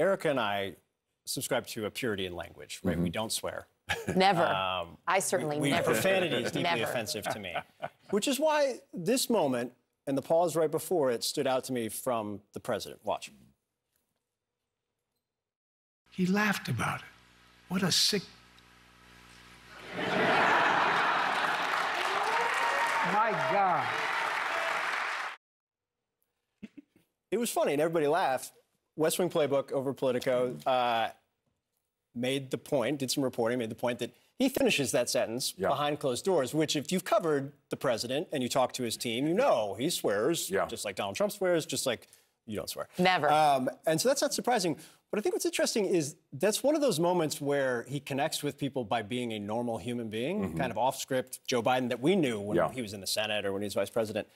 Erica and I subscribe to a purity in language, right? We don't swear. Never. Um, I certainly we, never. Profanity is deeply Never. offensive to me, which is why this moment and the pause right before it stood out to me from the president. Watch. He laughed about it. What a sick. My God. It was funny and everybody laughed. West Wing Playbook over Politico uh, made the point, did some reporting, made the point that he finishes that sentence Yeah. behind closed doors, which if you've covered the president and you talk to his team, you know he swears, Yeah. just like Donald Trump swears, just like you don't swear. Never. Um, and so that's not surprising. But I think what's interesting is that's one of those moments where he connects with people by being a normal human being, kind of off script Joe Biden that we knew when Yeah. he was in the Senate or when he was vice president.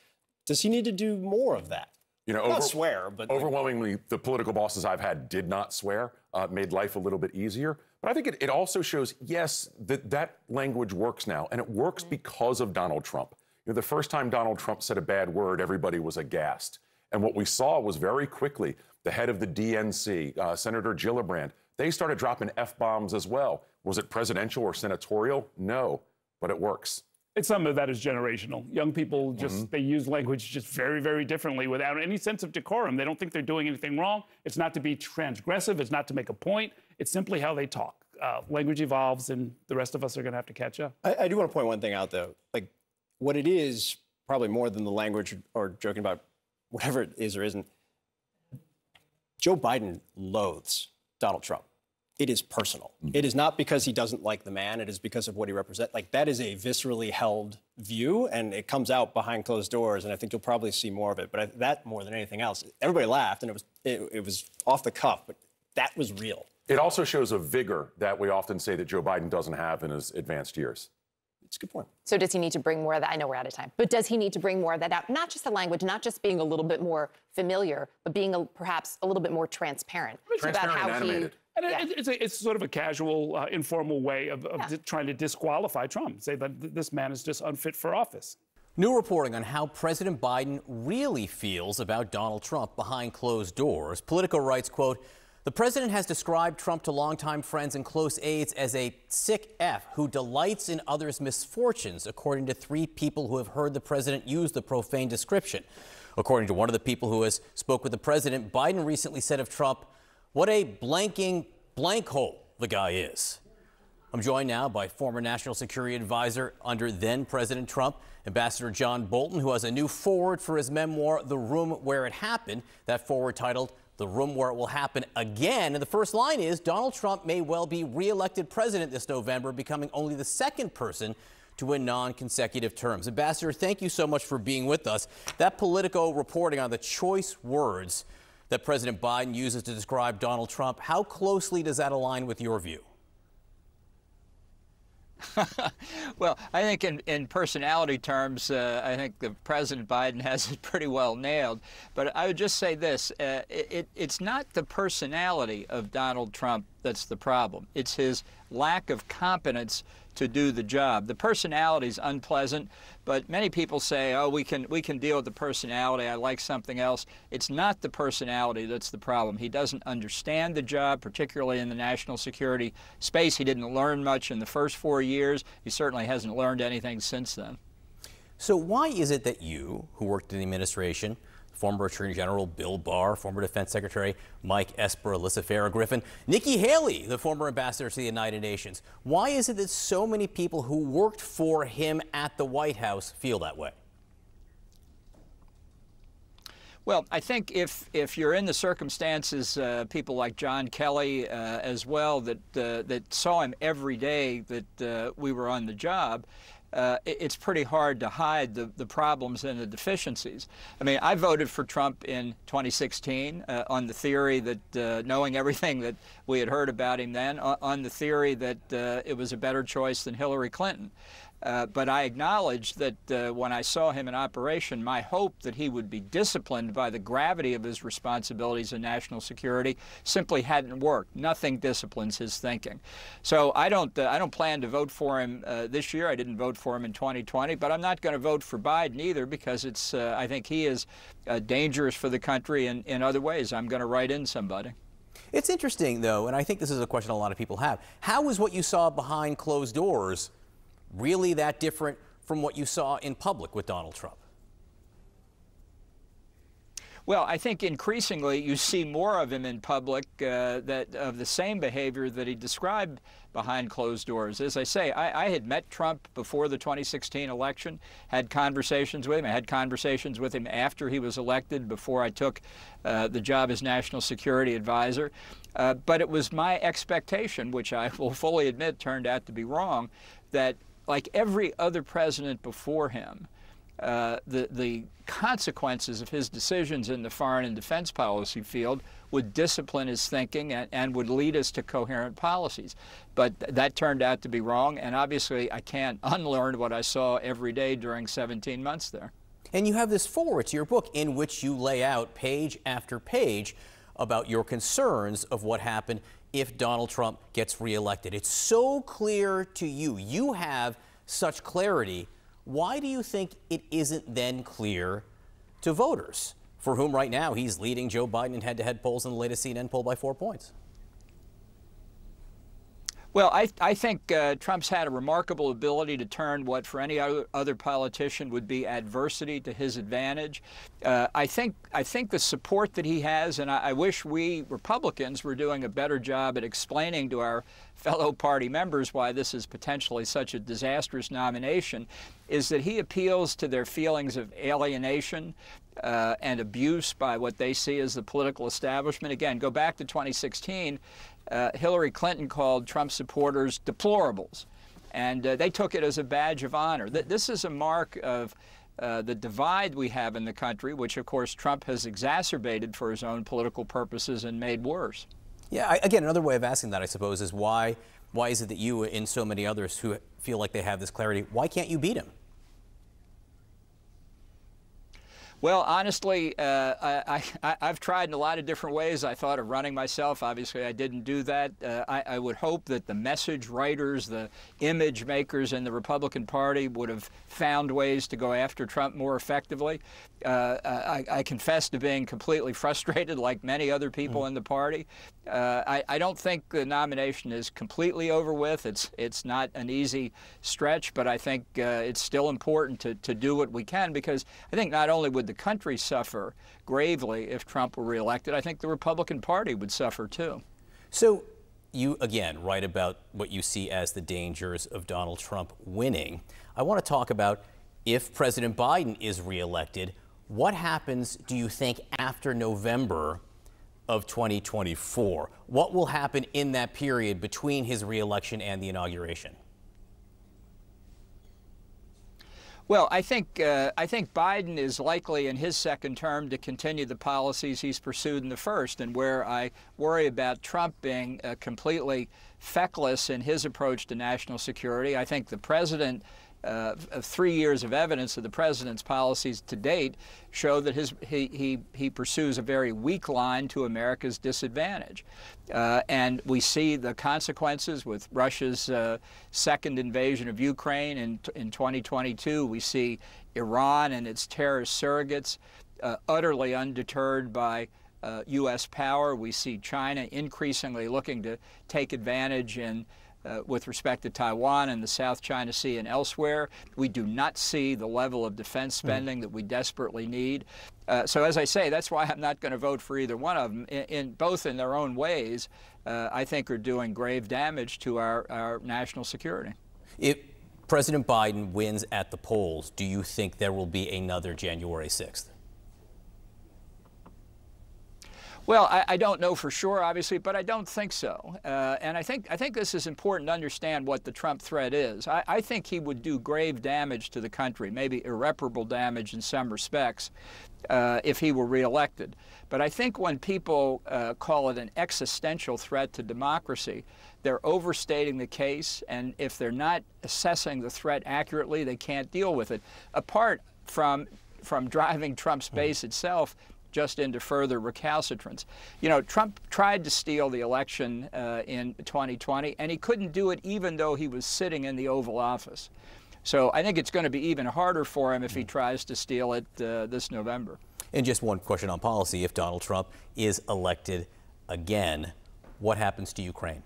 Does he need to do more of that? You know, over- swear, but overwhelmingly, the political bosses I've had did not swear, uh, made life a little bit easier. But I think it, it also shows, yes, that that language works now, and it works because of Donald Trump. You know, the first time Donald Trump said a bad word, everybody was aghast. And what we saw was very quickly the head of the DNC, uh, Senator Gillibrand, they started dropping F bombs as well. Was it presidential or senatorial? No, but it works. It's some of that is generational. Young people just they use language just very, very differently without any sense of decorum. They don't think they're doing anything wrong. It's not to be transgressive. It's not to make a point. It's simply how they talk. Uh, language evolves, and the rest of us are going to have to catch up. I, I do want to point one thing out, though. Like, what it is, probably more than the language or joking about whatever it is or isn't, Joe Biden loathes Donald Trump. It is personal. Mm-hmm. It is not because he doesn't like the man. It is because of what he represents. Like, that is a viscerally held view, and it comes out behind closed doors, and I think you'll probably see more of it. But I, that, more than anything else, everybody laughed, and it was, it, it was off the cuff, but that was real. It also shows a vigor that we often say that Joe Biden doesn't have in his advanced years. It's a good point. So does he need to bring more of that? I know we're out of time, but does he need to bring more of that out? Not just the language, not just being a little bit more familiar, but being a, perhaps a little bit more transparent, Transparent and he. Animated. And Yeah. it, it's, a, it's sort of a casual, uh, informal way of, of Yeah. di- trying to disqualify Trump, say that th- this man is just unfit for office. New reporting on how President Biden really feels about Donald Trump behind closed doors. Politico writes, quote, the president has described Trump to longtime friends and close aides as a sick F who delights in others' misfortunes, according to three people who have heard the president use the profane description. According to one of the people who has spoke with the president, Biden recently said of Trump, what a blanking blank hole the guy is. I'm joined now by former National Security Advisor under then President Trump, Ambassador John Bolton, who has a new foreword for his memoir, The Room Where It Happened. That foreword titled, The Room Where It Will Happen Again. And the first line is Donald Trump may well be reelected president this November, becoming only the second person to win non consecutive terms. Ambassador, thank you so much for being with us. That Politico reporting on the choice words that President Biden uses to describe Donald Trump, how closely does that align with your view? Well, I think in, in personality terms, uh, I think the President Biden has it pretty well nailed. But I would just say this uh, it, it's not the personality of Donald Trump that's the problem, it's his lack of competence to do the job. The personality is unpleasant, but many people say, "Oh, we can we can deal with the personality. I like something else." It's not the personality that's the problem. He doesn't understand the job, particularly in the national security space. He didn't learn much in the first 4 years. He certainly hasn't learned anything since then. So, why is it that you, who worked in the administration, former Attorney General Bill Barr, former Defense Secretary Mike Esper, Alyssa Farah Griffin, Nikki Haley, the former ambassador to the United Nations, why is it that so many people who worked for him at the White House feel that way? Well, I think if if you're in the circumstances, uh, people like John Kelly uh, as well that uh, that saw him every day that uh, we were on the job. Uh, it's pretty hard to hide the, the problems and the deficiencies. I mean, I voted for Trump in 2016 uh, on the theory that, uh, knowing everything that we had heard about him then, on, the theory that uh, it was a better choice than Hillary Clinton. Uh, but I acknowledge that uh, when I saw him in operation, my hope that he would be disciplined by the gravity of his responsibilities in national security simply hadn't worked. Nothing disciplines his thinking. So I don't, uh, I don't plan to vote for him uh, this year. I didn't vote for him in 2020, but I'm not going to vote for Biden either because it's, uh, I think he is dangerous for the country in, in other ways. I'm going to write in somebody. It's interesting, though, and I think this is a question a lot of people have. How was what you saw behind closed doors really that different from what you saw in public with Donald Trump? Well, I think increasingly you see more of him in public uh, that of the same behavior that he described behind closed doors. As I say, I, I, had met Trump before the 2016 election, had conversations with him. I had conversations with him after he was elected, before I took uh, the job as national security advisor. Uh, but it was my expectation, which I will fully admit turned out to be wrong, that like every other president before him, uh, the, the consequences of his decisions in the foreign and defense policy field would discipline his thinking and, and would lead us to coherent policies. But th that turned out to be wrong, and obviously I can't unlearn what I saw every day during 17 months there. And you have this foreword to your book in which you lay out page after page about your concerns of what happened if Donald Trump gets reelected. It's so clear to you. You have such clarity why do you think it isn't then clear to voters, for whom right now he's leading Joe Biden in head to head polls in the latest CNN poll by four points? Well, I, I think uh, Trump's had a remarkable ability to turn what for any other, politician would be adversity to his advantage. Uh, I think I think the support that he has, and I, I, wish we Republicans were doing a better job at explaining to our fellow party members why this is potentially such a disastrous nomination, is that he appeals to their feelings of alienation, uh, and abuse by what they see as the political establishment. Again, go back to 2016 uh, Hillary Clinton called Trump supporters deplorables. And uh, they took it as a badge of honor. Th this is a mark of uh, the divide we have in the country, which, of course, Trump has exacerbated for his own political purposes and made worse. Yeah, I, again, another way of asking that, I suppose, is why, why is it that you and so many others who feel like they have this clarity, why can't you beat him? Well, honestly, uh, I, have tried in a lot of different ways. I thought of running myself. Obviously, I didn't do that. Uh, I, I, would hope that the message writers, the image makers in the Republican Party would have found ways to go after Trump more effectively. Uh, I, I, confess to being completely frustrated, like many other people mm. in the party. Uh, I, I, don't think the nomination is completely over with. It's it's not an easy stretch, but I think uh, it's still important to, to do what we can because I think not only would the country suffer gravely if Trump were reelected, I think the Republican Party would suffer too. So you again write about what you see as the dangers of Donald Trump winning. I want to talk about if President Biden is reelected, what happens, do you think, after November of 2024? What will happen in that period between his reelection and the inauguration? Well, I think uh, I think Biden is likely in his second term to continue the policies he's pursued in the first, and where I worry about Trump being uh, completely feckless in his approach to national security. I think the president uh, three years of evidence of the president's policies to date show that his, he, he, he pursues a very weak line to America's disadvantage. Uh, and we see the consequences with Russia's uh, second invasion of Ukraine in, in 2022. We see Iran and its terrorist surrogates uh, utterly undeterred by uh, U.S. power. We see China increasingly looking to take advantage in uh, with respect to Taiwan and the South China Sea and elsewhere. We do not see the level of defense hmm. spending mm. that we desperately need. Uh, so, as I say, that's why I'm not going to vote for either one of them. In, in both in their own ways, uh, I think are doing grave damage to our, our national security. If President Biden wins at the polls, do you think there will be another January 6th? Well, I, I, don't know for sure, obviously, but I don't think so. Uh, and I think I think this is important to understand what the Trump threat is. I, I, think he would do grave damage to the country, maybe irreparable damage in some respects, uh, if he were reelected. But I think when people uh, call it an existential threat to democracy, they're overstating the case. And if they're not assessing the threat accurately, they can't deal with it. Apart from from driving Trump's base itself just into further recalcitrance. You know, Trump tried to steal the election uh, in 2020, and he couldn't do it even though he was sitting in the Oval Office. So I think it's going to be even harder for him if he tries to steal it uh, this November. And just one question on policy. If Donald Trump is elected again. What happens to Ukraine?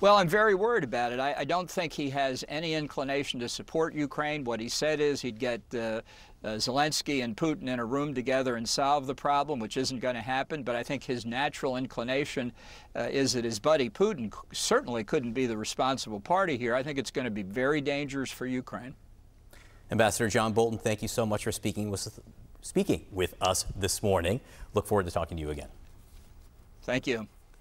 Well, I'm very worried about it. I, I, don't think he has any inclination to support Ukraine. What he said is he'd get uh, uh, Zelensky and Putin in a room together and solve the problem, which isn't going to happen. But I think his natural inclination uh, is that his buddy Putin certainly couldn't be the responsible party here. I think it's going to be very dangerous for Ukraine. Ambassador John Bolton, thank you so much for speaking with, speaking with us this morning. Look forward to talking to you again. Thank you.